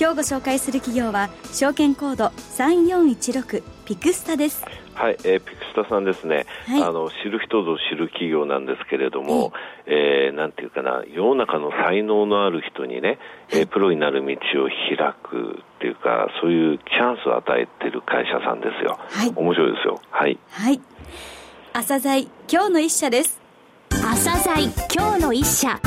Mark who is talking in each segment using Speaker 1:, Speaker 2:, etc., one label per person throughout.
Speaker 1: 今日ご紹介する企業は証券コード3416ピクスタです。
Speaker 2: はい、えー、ピクスタさんですね、はい、あの知る人ぞ知る企業なんですけれども、えー、なんていうかな世の中の才能のある人にね、えー、プロになる道を開くっていうかそういうチャンスを与えてる会社さんですよ、はい、面白いですよ。はい、
Speaker 1: はい、朝鮮今日の一社です。
Speaker 3: 朝鮮今日の一社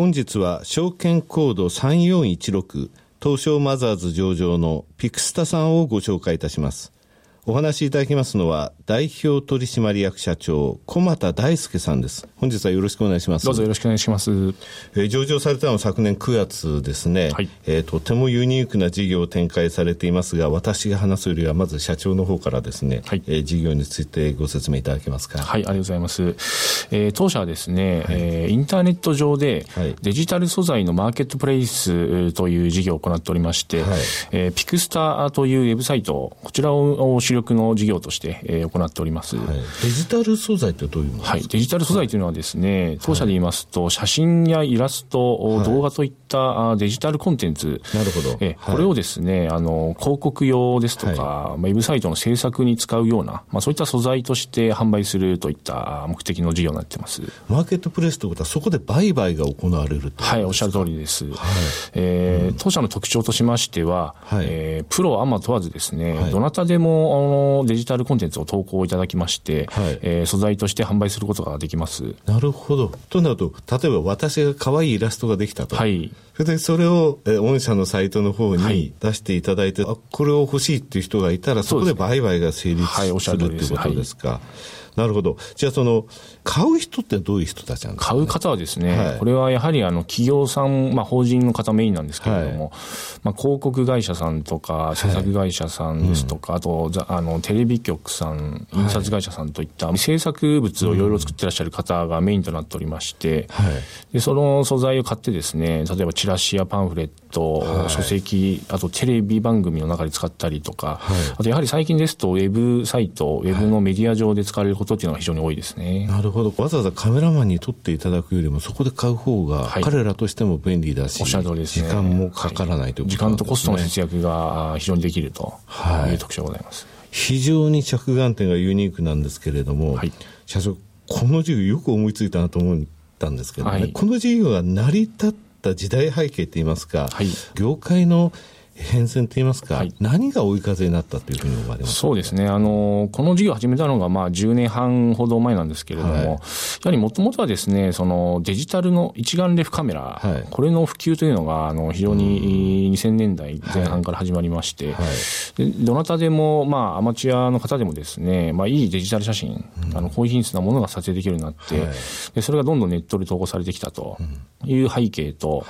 Speaker 4: 本日は証券コード3416東証マザーズ上場のピクスタさんをご紹介いたします。お話しいただきますのは、代表取締役社長、小俣大輔さんです。本日はよろしくお願いします。
Speaker 5: どうぞよろしくお願いします。
Speaker 4: えー、上場されたのは昨年9月ですね。はい、えー、とてもユニークな事業を展開されていますが、私が話すよりは、まず社長の方からですね、はい、えー、事業についてご説明いただけますか？
Speaker 5: はい、ありがとうございます。えー、当社はですね、はい、えー、インターネット上で、デジタル素材のマーケットプレイスという事業を行っておりまして、はい、えー、ピクスタというウェブサイト、こちらを主力の事業として、えー、行っております。はい、
Speaker 4: デジタル素材ってどういうものですか、はい、
Speaker 5: デジタル素材というのはですね、当社で言いますと、写真やイラスト、動画といったデジタルコンテンツ。
Speaker 4: なるほど。
Speaker 5: えこれをですね、あの、広告用ですとか、ウェブサイトの制作に使うような、まあそういった素材として販売するといった目的の事業になってます。
Speaker 4: マーケットプレスということは、そこで売買が行われる
Speaker 5: はい、おっしゃる通りです。はい、えー、うん、当社の特徴としましては、はい、えー、プロ、アマ問わずですね、はい、どなたでもあのデジタルコンテンツを投稿いただきまして、はい、えー、素材として販売することができます。
Speaker 4: なるほど。となると、例えば私が可愛いイラストができたと。はい。それでそれを、えー、御社のサイトの方に出していただいて、はい、あ、これを欲しいっていう人がいたら、そこで売買が成立する、はい、っていうことですか。はいなるほど。じゃあその、買う人ってどういう人たちなんですか、
Speaker 5: ね、買う方はですね、はい、これはやはりあの企業さん、まあ、法人の方メインなんですけれども、はい、まあ、広告会社さんとか、制作会社さんですとか、はい、あとあのテレビ局さん、印刷会社さんといった制作物をいろいろ作ってらっしゃる方がメインとなっておりまして、でその素材を買ってですね、例えばチラシやパンフレット、書籍、あとテレビ番組の中で使ったりとか、あとやはり最近ですと、ウェブサイト、ウェブのメディア上で使われることっていうのが非常に多いですね。
Speaker 4: なるほど。わざわざカメラマンに撮っていただくよりも、そこで買う方が、彼らとしても便利だし、
Speaker 5: おっしゃる通りです
Speaker 4: ね。時間もかからないということね。時間
Speaker 5: とコストの節約が非常にできるという特徴がございます。
Speaker 4: 非常に着眼点がユニークなんですけれども、はい、社長、この授業よく思いついたなと思ったんですけどね、はい、この授業が成り立った時代背景っていいますか、はい、業界の変遷といいますか、はい、何が追い風になったというふうに思われます
Speaker 5: そうですね。あの、この事業を始めたのが、まあ、10年半ほど前なんですけれども、はい、やはりもともとはですね、そのデジタルの一眼レフカメラ、はい、これの普及というのが、あの、非常に2000年代前半から始まりまして、でどなたでも、まあ、アマチュアの方でもですね、まあ、いいデジタル写真、うん、あの、高品質なものが撮影できるようになって、で、それがどんどんネットで投稿されてきたという背景と、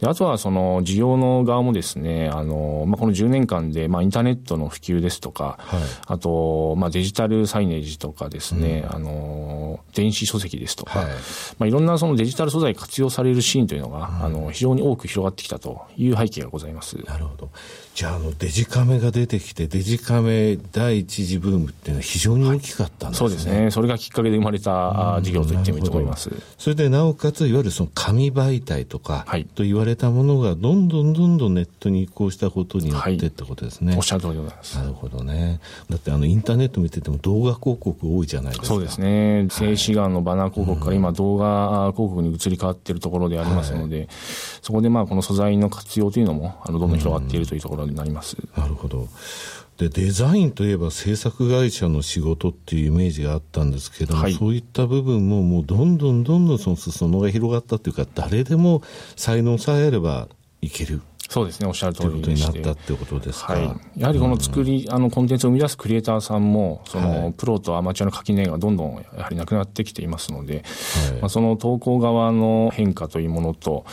Speaker 5: であとは、その、事業の側もですね、あの、の、まあ、この10年間で、まあ、インターネットの普及ですとか、はい、あと、まあ、デジタルサイネージとかですね、うん、あの、電子書籍ですとか、はいまあ、いろんなそのデジタル素材活用されるシーンというのが、うん、あの、非常に多く広がってきたという背景がございます。
Speaker 4: なるほど。じゃあ、あの、デジカメが出てきて、デジカメ第一次ブームっていうのは非常に大きかったんですね、はい、
Speaker 5: そうですね。それがきっかけで生まれた事業と言ってもいいと思います。
Speaker 4: それで、なおかつ、いわゆるその紙媒体とか、と言われたものが、どんどんどんどんネットに移行したことによってってことですね。はい、
Speaker 5: おっしゃる通りでございます。
Speaker 4: なるほどね。だって、あの、インターネット見てても動画広告多いじゃないですか。
Speaker 5: そうですね。静止画のバナー広告から今、動画広告に移り変わっているところでありますので、はい、そこで、まあ、この素材の活用というのも、あの、どんどん広がっているというところになります。
Speaker 4: なるほど。でデザインといえば制作会社の仕事っていうイメージがあったんですけども、はい、そういった部分ももうどんどんどんどんその裾野が広がったというか誰でも才能さえあればいける
Speaker 5: そうですね、おっしゃる通りで
Speaker 4: して。になったってことですか。はい。
Speaker 5: やはりこの作り、うん、あの、コンテンツを生み出すクリエイターさんも、その、はい、プロとアマチュアの垣根がどんどんやはりなくなってきていますので、はい、まあ、その投稿側の変化というものと、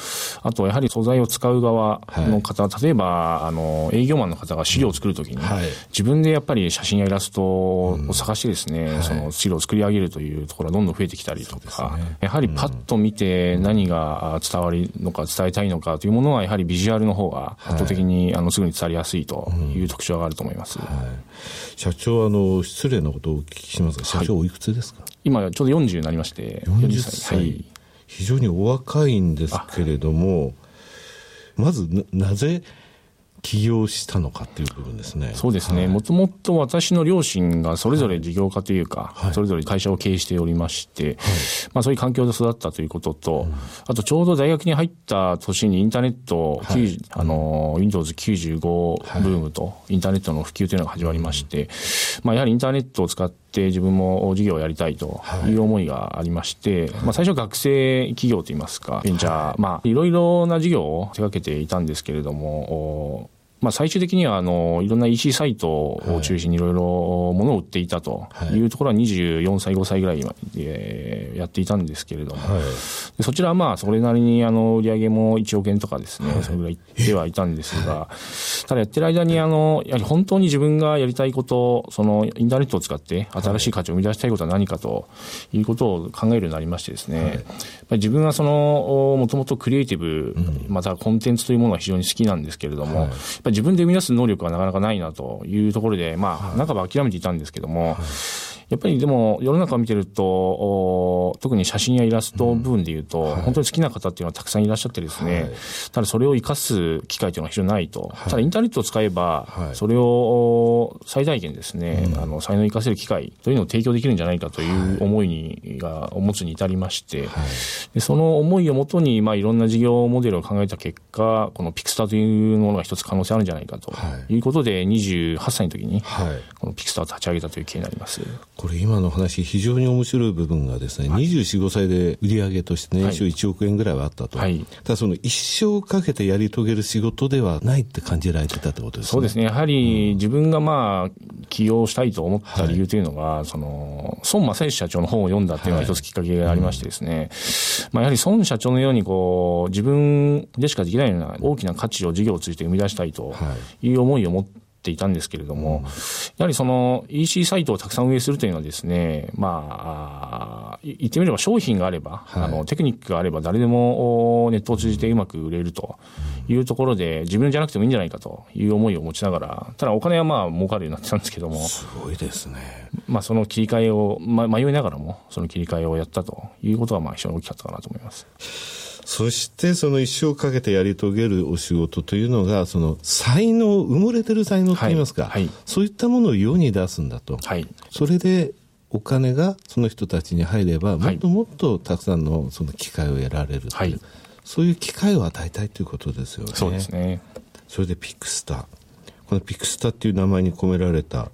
Speaker 5: あとやはり素材を使う側の方、例えば、あの、営業マンの方が資料を作るときに、自分でやっぱり写真やイラストを探してですね、その資料を作り上げるというところがどんどん増えてきたりとか、ね、やはりパッと見て何が伝わるのか伝えたいのかというものは、やはりビジュアルの方が圧倒的に、あのすぐに伝わりやすいという特徴があると思います。はい、
Speaker 4: 社長あの失礼なことをお聞きしますが、社長おいくつですか、
Speaker 5: 今ちょうど40になりまして、
Speaker 4: 40歳。はい、非常にお若いんですけれども、まずななぜ起業したのかっていう部分ですね。
Speaker 5: そうですね。もともと私の両親がそれぞれ事業家というか、はい、それぞれ会社を経営しておりまして、はい、まあそういう環境で育ったということと、うん、あとちょうど大学に入った年にインターネット、はい、あの、Windows 95ブームとインターネットの普及というのが始まりまして、まあやはりインターネットを使って自分も事業をやりたいとい。う思いがありまして、まあ最初学生企業といいますか、ベンチャー、まあいろいろな事業を手掛けていたんですけれども、まあ、最終的にはあのいろんな EC サイトを中心にいろいろものを売っていたとい。うところは24歳、5歳ぐらいでやっていたんですけれども、はい、そちらはまあそれなりにあの売り上げも1億円とかですね、はい、それぐらいではいたんですが、ただやってる間にあのやはり本当に自分がやりたいこと、そのインターネットを使って新しい価値を生み出したいことは何かということを考えるようになりましてですね、はい、自分はそのもともとクリエイティブ、またコンテンツというものが非常に好きなんですけれども、自分で生み出す能力がなかなかないなというところで、まあ、半ば諦めていたんですけども、やっぱりでも世の中を見てると、特に写真やイラスト部分でいうと、うん。はい、本当に好きな方っていうのはたくさんいらっしゃってですね、はい、ただそれを生かす機会というのは非常にないと。はい、ただインターネットを使えば、それを最大限ですね、うん、あの、才能を生かせる機会というのを提供できるんじゃないかという思いに、が、を持つに至りまして、でその思いをもとに、まあいろんな事業モデルを考えた結果、このピクスターというものが一つ可能性あるんじゃないかとい。うことで、28歳の時に、このピクスターを立ち上げたという経緯になります。
Speaker 4: これ今の話、非常に面白い部分がですね、はい、24、5歳で売り上げとして年収1億円ぐらいはあったと。はい、ただその一生かけてやり遂げる仕事ではないって感じられてたってことですね。
Speaker 5: そうですね。やはり自分がまあ、起業したいと思った理由というのが、はい、その、孫正義社長の本を読んだっていうのが一つきっかけがありましてですね、はいうん、まあやはり孫社長のようにこう、自分でしかできないような大きな価値を事業を通じて生み出したいとい。う思いを持って、ていたんですけれども、やはりその EC サイトをたくさん運営するというのはですね、まあ、言ってみれば商品があれば、はい、あの、テクニックがあれば誰でもネットを通じてうまく売れるというところで、自分じゃなくてもいいんじゃないかという思いを持ちながら、ただお金はまあ儲かるようになってたんですけども、
Speaker 4: すごいですね。
Speaker 5: まあその切り替えを、ま、迷いながらも、その切り替えをやったということがまあ非常に大きかったかなと思います。
Speaker 4: そしてその一生かけてやり遂げるお仕事というのが、その才能、埋もれてる才能といいますか、はいはい、そういったものを世に出すんだと。はい、それでお金がその人たちに入れば、もっともっとたくさんのその機会を得られるという、そういう機会を与えたいということですよね。
Speaker 5: そうですね。
Speaker 4: それでピクスター。このピクスターっていう名前に込められた、
Speaker 5: こ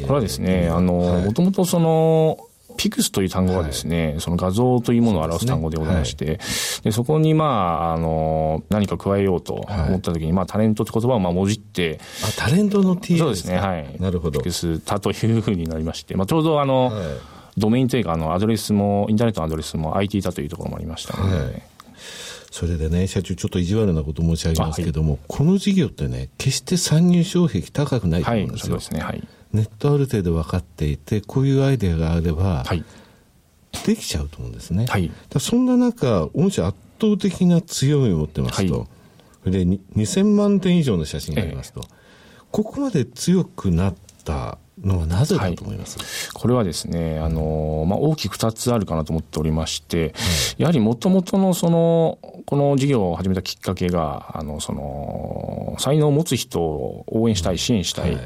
Speaker 5: れはですね、あの、もともとその、ピクスという単語はですね、はい、その画像というものを表す単語でございまして、で、ねはい、そこにまあ、あの、何か加えようと思ったときに、はい、まあ、タレントって言葉をまあ、もじって、
Speaker 4: あ、タレントの T
Speaker 5: そうですね、はい。
Speaker 4: なるほど。
Speaker 5: ピクスタというふうになりまして、まあ、ちょうどあの、ドメインというか、あの、アドレスも、インターネットのアドレスも IT だというところもありましたので、
Speaker 4: それでね、社長、ちょっと意地悪なこと申し上げますけども、はい、この事業ってね、決して参入障壁高くないと思うんですよ。はい、そうですね。はい。ネットある程度分かっていて、こういうアイデアがあれば、はい、できちゃうと思うんですね。はい、そんな中、御社圧倒的な強みを持ってますと、はい、で2000万点以上の写真がありますと、ええ、ここまで強くなったのはなぜだと思います、はい、
Speaker 5: これはですね、あのまあ、大きく2つあるかなと思っておりまして、はい、やはりもともとのその、この事業を始めたきっかけが、あの、その、才能を持つ人を応援したい、支援したい、はい、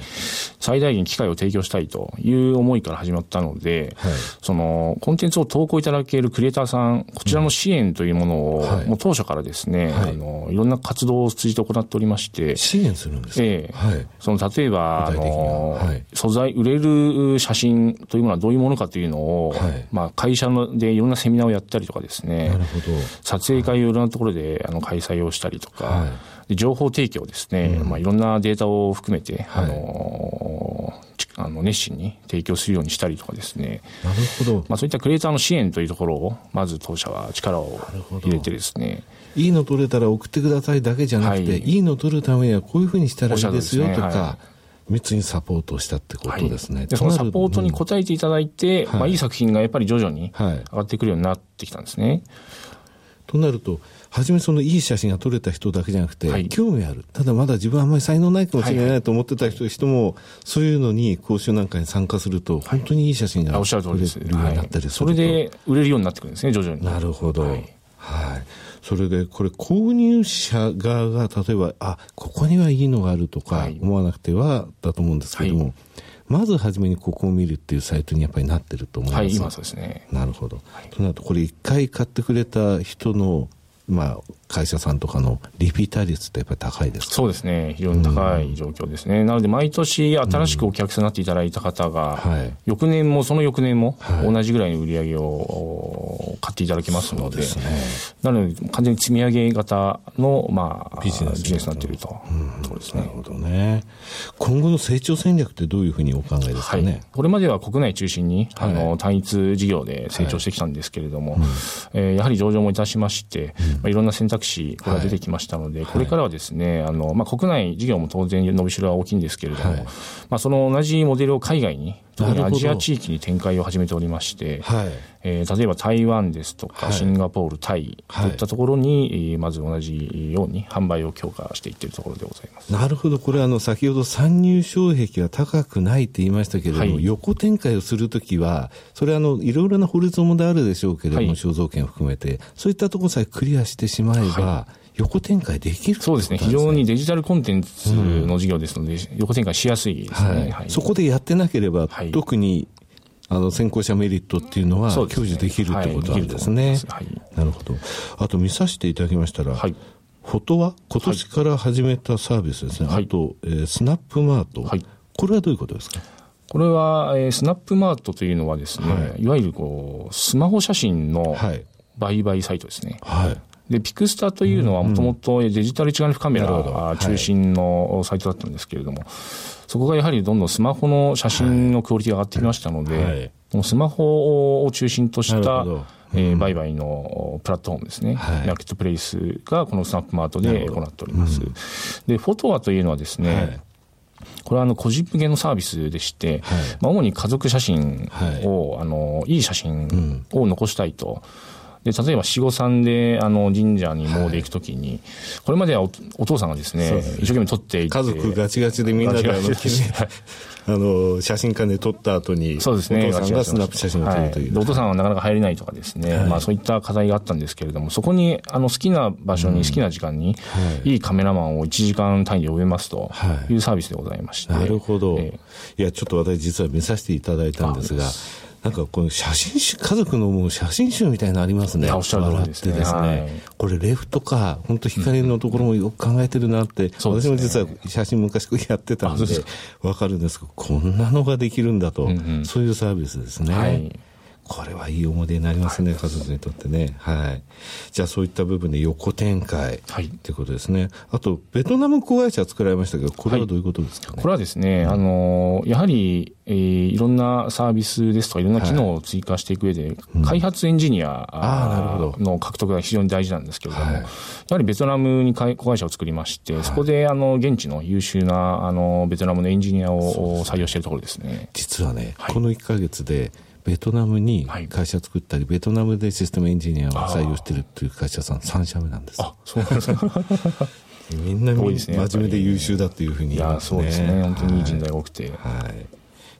Speaker 5: 最大限機会を提供したいという思いから始まったので、その、コンテンツを投稿いただけるクリエイターさん、こちらの支援というものを、もう当初からですね、あの、いろんな活動を通じて行っておりまして、
Speaker 4: 支援するんですか？
Speaker 5: ええ。その、例えば、あの、素材売れる写真というものはどういうものかというのを、はい、まあ、会社のでいろんなセミナーをやったりとかですね、なるほど。撮影会をいろんなところであの開催をしたりとか、はい、情報提供ですね、うん。まあ、いろんなデータを含めて、はい、あのあの熱心に提供するようにしたりとかですね、
Speaker 4: なるほど。
Speaker 5: まあ、そういったクリエイターの支援というところを、まず当社は力を入れてですね。
Speaker 4: いいの取れたら送ってくださいだけじゃなくて、はい、いいの取るためにはこういうふうにしたらいいですよとか、密にサポートしたってことですね。はい、
Speaker 5: そのサポートに応えていただいて、うん、まあ、いい作品がやっぱり徐々に上がってくるようになってきたんですね。
Speaker 4: となると、初めそのいい写真が撮れた人だけじゃなくて、はい、興味ある。ただまだ自分はあんまり才能ないかもしれないと思ってた人,、人も、そういうのに講習なんかに参加すると、本当にいい写真が撮れるようになったりすると、
Speaker 5: それで売れるようになってくるんですね、徐々に。
Speaker 4: なるほど。はい。それで、これ、購入者側が、例えば、あ、ここにはいいのがあるとか、思わなくては、だと思うんですけども、はい、まず初めにここを見るっていうサイトにやっぱりなってると思います。はい、
Speaker 5: 今そうですね。
Speaker 4: なるほど。はい、となると、これ一回買ってくれた人のまあ、会社さんとかのリピーター率ってやっぱり高いです
Speaker 5: そうですね、非常に高い状況ですね、うん、なので毎年、新しくお客さんになっていただいた方が、うんはい、翌年もその翌年も、同じぐらいの売り上げを買っていただけますので、でね、なので、完全に積み上げ型の、まあ、ビジネスになっていると、
Speaker 4: うん、すね。なるほどね。今後の成長戦略ってどういうふうにお考えですかね？はい、
Speaker 5: これまでは国内中心に、あの単一事業で成長してきたんですけれども、はい、えー、やはり上場もいたしまして、まあ、いろんな選択肢、これが出てきましたので、はい、これからはですね、あの、まあ、国内事業も当然伸びしろは大きいんですけれども、はい、まあ、その同じモデルを海外に、特にアジア地域に展開を始めておりまして、はい、えー、例えば台湾ですとか、シンガポール、タイといったところに、まず同じように販売を強化していっているところでございます。
Speaker 4: なるほど、これあの、先ほど参入障壁が高くないって言いましたけれども、はい、横展開をするときは、それあの、いろいろな法律もであるでしょうけれども、はい、肖像権を含めて、そういったところさえクリアしてしまえば、はい。横展開できる、
Speaker 5: ね、そうですね、非常にデジタルコンテンツの事業ですので、うん、横展開しやすいですね、はい。
Speaker 4: はい、そこでやってなければ、はい、特にあの先行者メリットっていうのは享受できるってことなんですね。す。ねなるほど。あと見させていただきましたら、フォトは今年から始めたサービスですね。あと、えー、スナップマート、これはどういうことですか？
Speaker 5: これは、えー、スナップマートというのはですね、はい、いわゆるこう、スマホ写真の売買サイトですね。はい。で、ピクスタというのはもともとデジタル一眼レフカメラが中心のサイトだったんですけれども、はい、そこがやはりどんどんスマホの写真のクオリティが上がってきましたので、はい、このスマホを中心とした、えー、売買のプラットフォームですね、はい、マーケットプレイスがこのスナップマートで行っております。うん、で、フォトワというのはですね、はい。これはあの個人向けのサービスでして、はい、まあ、主に家族写真を、はい、あのいい写真を残したいとで、例えば、七五三で、あの、神社に詣で行くときに、はい、これまではおお父さんがですね、一生懸命撮っていて。
Speaker 4: 家族ガチガチでみんなであの、あの、写真館で撮った後に、そうですね。お父さんがスナップ写真を撮るという。
Speaker 5: はい、お父さんはなかなか入れないとかですね、はい、まあそういった課題があったんですけれども、そこに、あの、好きな場所に好きな時間に、い。いカメラマンを1時間単位で呼べますというサービスでございまして。
Speaker 4: なるほど。えー、いや、ちょっと私実は見させていただいたんですが、なんかこの写真集、家族のもう写真集みたいなのありますね。
Speaker 5: おっしゃる通りですね。ですね、はい、
Speaker 4: これレフとか、本当光のところもよく考えてるなって、うん、私も実は写真昔やってたんで、わかるんですけど、こんなのができるんだと、うんうん、そういうサービスですね。はいこれはいい思い出になりますね、家族にとってね。はい。じゃあそういった部分で横展開っていうことですね。はい、あと、ベトナム子会社作られましたけど、これはどういうことですか、ね？
Speaker 5: はい、これはですね、あの、やはり、えー、いろんなサービスですとか、いろんな機能を追加していく上で、はい、開発エンジニアの獲得が非常に大事なんですけれども、やはりベトナムに子会社を作りまして、そこで、あの、現地の優秀な、あの、ベトナムのエンジニアを採用しているところですね。
Speaker 4: 実はね、この1か月で、ベトナムに会社作ったり、はい、ベトナムでシステムエンジニアを採用してるっていう会社さん3社目なんです。あ、そうなんですか。みんな、ね、真面目で優秀だっていうふうに
Speaker 5: ね、いや、そうですね。本当にいい人材が多くて。
Speaker 4: はい。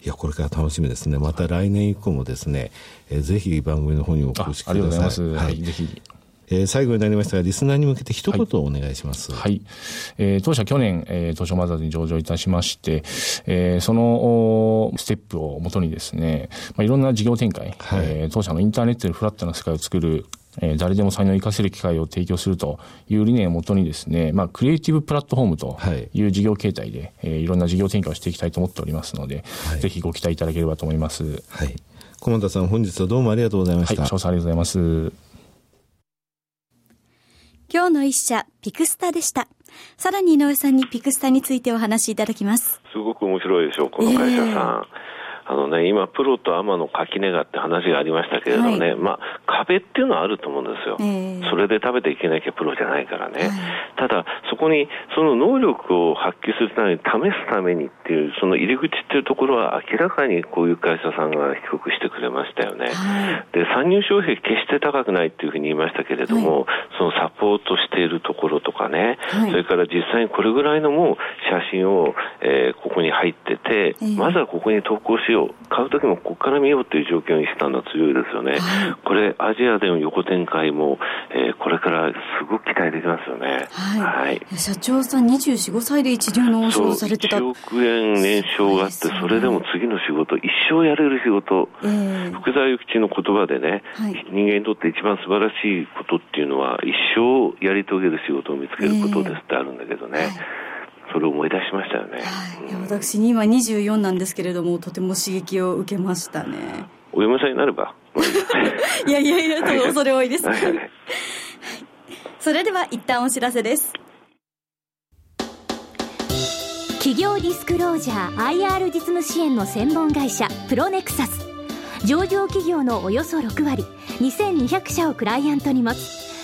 Speaker 4: いや、これから楽しみですね。また来年以降もですね、えー、ぜひ番組の方にお越しください。ありがとうございます。はい、ぜひ。えー、最後になりましたが、リスナーに向けて一言お願いします。
Speaker 5: はい。はい、えー、当社去年、えー、東証マザーズに上場いたしまして、えー、そのステップをもとにですね、まあ、いろんな事業展開、はい、えー、当社のインターネットでフラットな世界を作るえー、誰でも才能を生かせる機会を提供するという理念をもとにですね、まあ、クリエイティブプラットフォームという事業形態で、はい、えー、いろんな事業展開をしていきたいと思っておりますので、はい、ぜひご期待いただければと思います。
Speaker 4: はい。駒田さん、本日はどうもありがとうございました。はい、
Speaker 5: ありがとうございます。
Speaker 1: 今日の一社、ピクスタでした。さらに井上さんにピクスタについてお話しいただきます。
Speaker 2: すごく面白いでしょう、この会社さん。えーあのね、今、プロとアマの垣根がって話がありましたけれどもね、はい、まあ、壁っていうのはあると思うんですよ、えー、それで食べていけなきゃプロじゃないからね、はい、ただ、そこにその能力を発揮するために、試すためにっていう、その入り口っていうところは、明らかにこういう会社さんが低くしてくれましたよね、はい、で参入障壁、決して高くないっていうふうに言いましたけれども、そのサポートしているところとかね、それから実際にこれぐらいのもう写真を、えー、ここに入ってて、まずはここに投稿しよう、買うときもここから見ようという状況にしたのは強いですよね、はい、これ、アジアでの横展開も、えー、これからすごく期待できますよね、
Speaker 1: はい、はい、社長さん、24、5歳で一流の王将をされてた。
Speaker 2: 1億円年商があって、それでも次の仕事、一生やれる仕事、えー、福沢諭吉の言葉でね、はい、人間にとって一番素晴らしいことっていうのは、一生やり遂げる仕事を見つけることですってあるんだけどね。えーそれを思い出しましたよね、はい、
Speaker 1: 私に今24なんですけれどもとても刺激を受けましたね。
Speaker 2: お嫁さんになれば。
Speaker 1: いやいやいや恐れ多いです、はい、それでは一旦お知らせです。
Speaker 3: 企業ディスクロージャー IR 実務支援の専門会社プロネクサス。上場企業のおよそ6割2200社をクライアントに持つ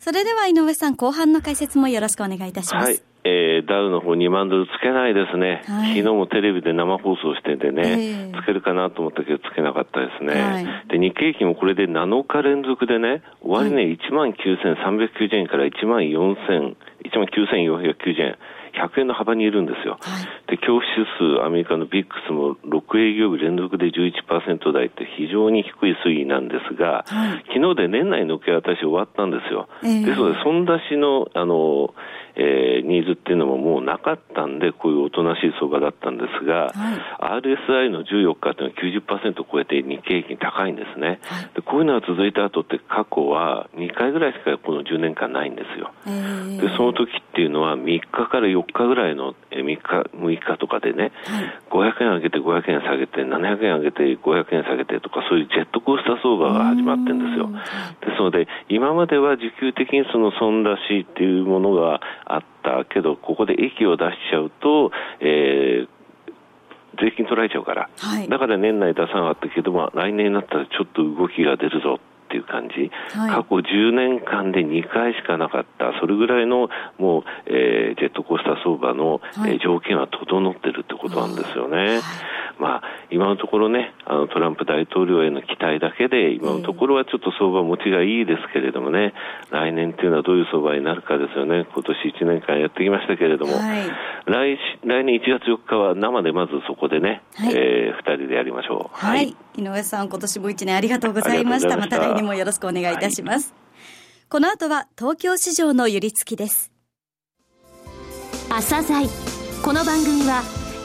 Speaker 1: それでは井上さん後半の解説もよろしくお願いいたします、はい。
Speaker 2: えー、ダウの方2万ドルつけないですね、はい、昨日もテレビで生放送しててね、えー、つけるかなと思ったけど、つけなかったですね、はい、で日経平均もこれで7日連続でね、終値、ね、1万9390円から1万4000、1万9490円。100円の幅にいるんですよ。はい、で、恐怖指数、アメリカのビックスも6営業日連続で11%台って非常に低い推移なんですが、はい、昨日で年内の受け渡し終わったんですよ。えー、ですので、損出しの、あの、えー、ニーズっていうのももうなかったんで、こういうおとなしい相場だったんですが、はい、RSI の14日っていうのは90%を超えて日経平均高いんですね、はい、で。こういうのが続いた後って過去は2回ぐらいしかこの10年間ないんですよ。えー、で、その時っていうのは3日から4日ぐらいの3日、6日とかでね、はい、500円上げて500円下げて、700円上げて500円下げてとか、そういうジェットコースター相場が始まってるんですよ。ですので、今までは需給的にその損出しっていうものがあったけど、ここで益を出しちゃうと、えー、税金取られちゃうから、はい、だから年内出さなかったけども、来年になったらちょっと動きが出るぞっていう感じ、はい、過去10年間で2回しかなかった、それぐらいのもう、えー、ジェットコースター相場の、はい、えー、条件は整ってるってことなんですよね。まあ、今のところね、あのトランプ大統領への期待だけで、今のところはちょっと相場持ちがいいですけれどもね、来年っていうのはどういう相場になるかですよね、今年1年間やってきましたけれども、はい、来来年1月4日は生でまずそこでね、はい、えー、2人でやりましょう。
Speaker 1: はい、はい、井上さん、今年も1年ありがとうございました。また来年もよろしくお願いいたします。この後は東京市場の寄り付きです。
Speaker 3: 朝鮮この番組は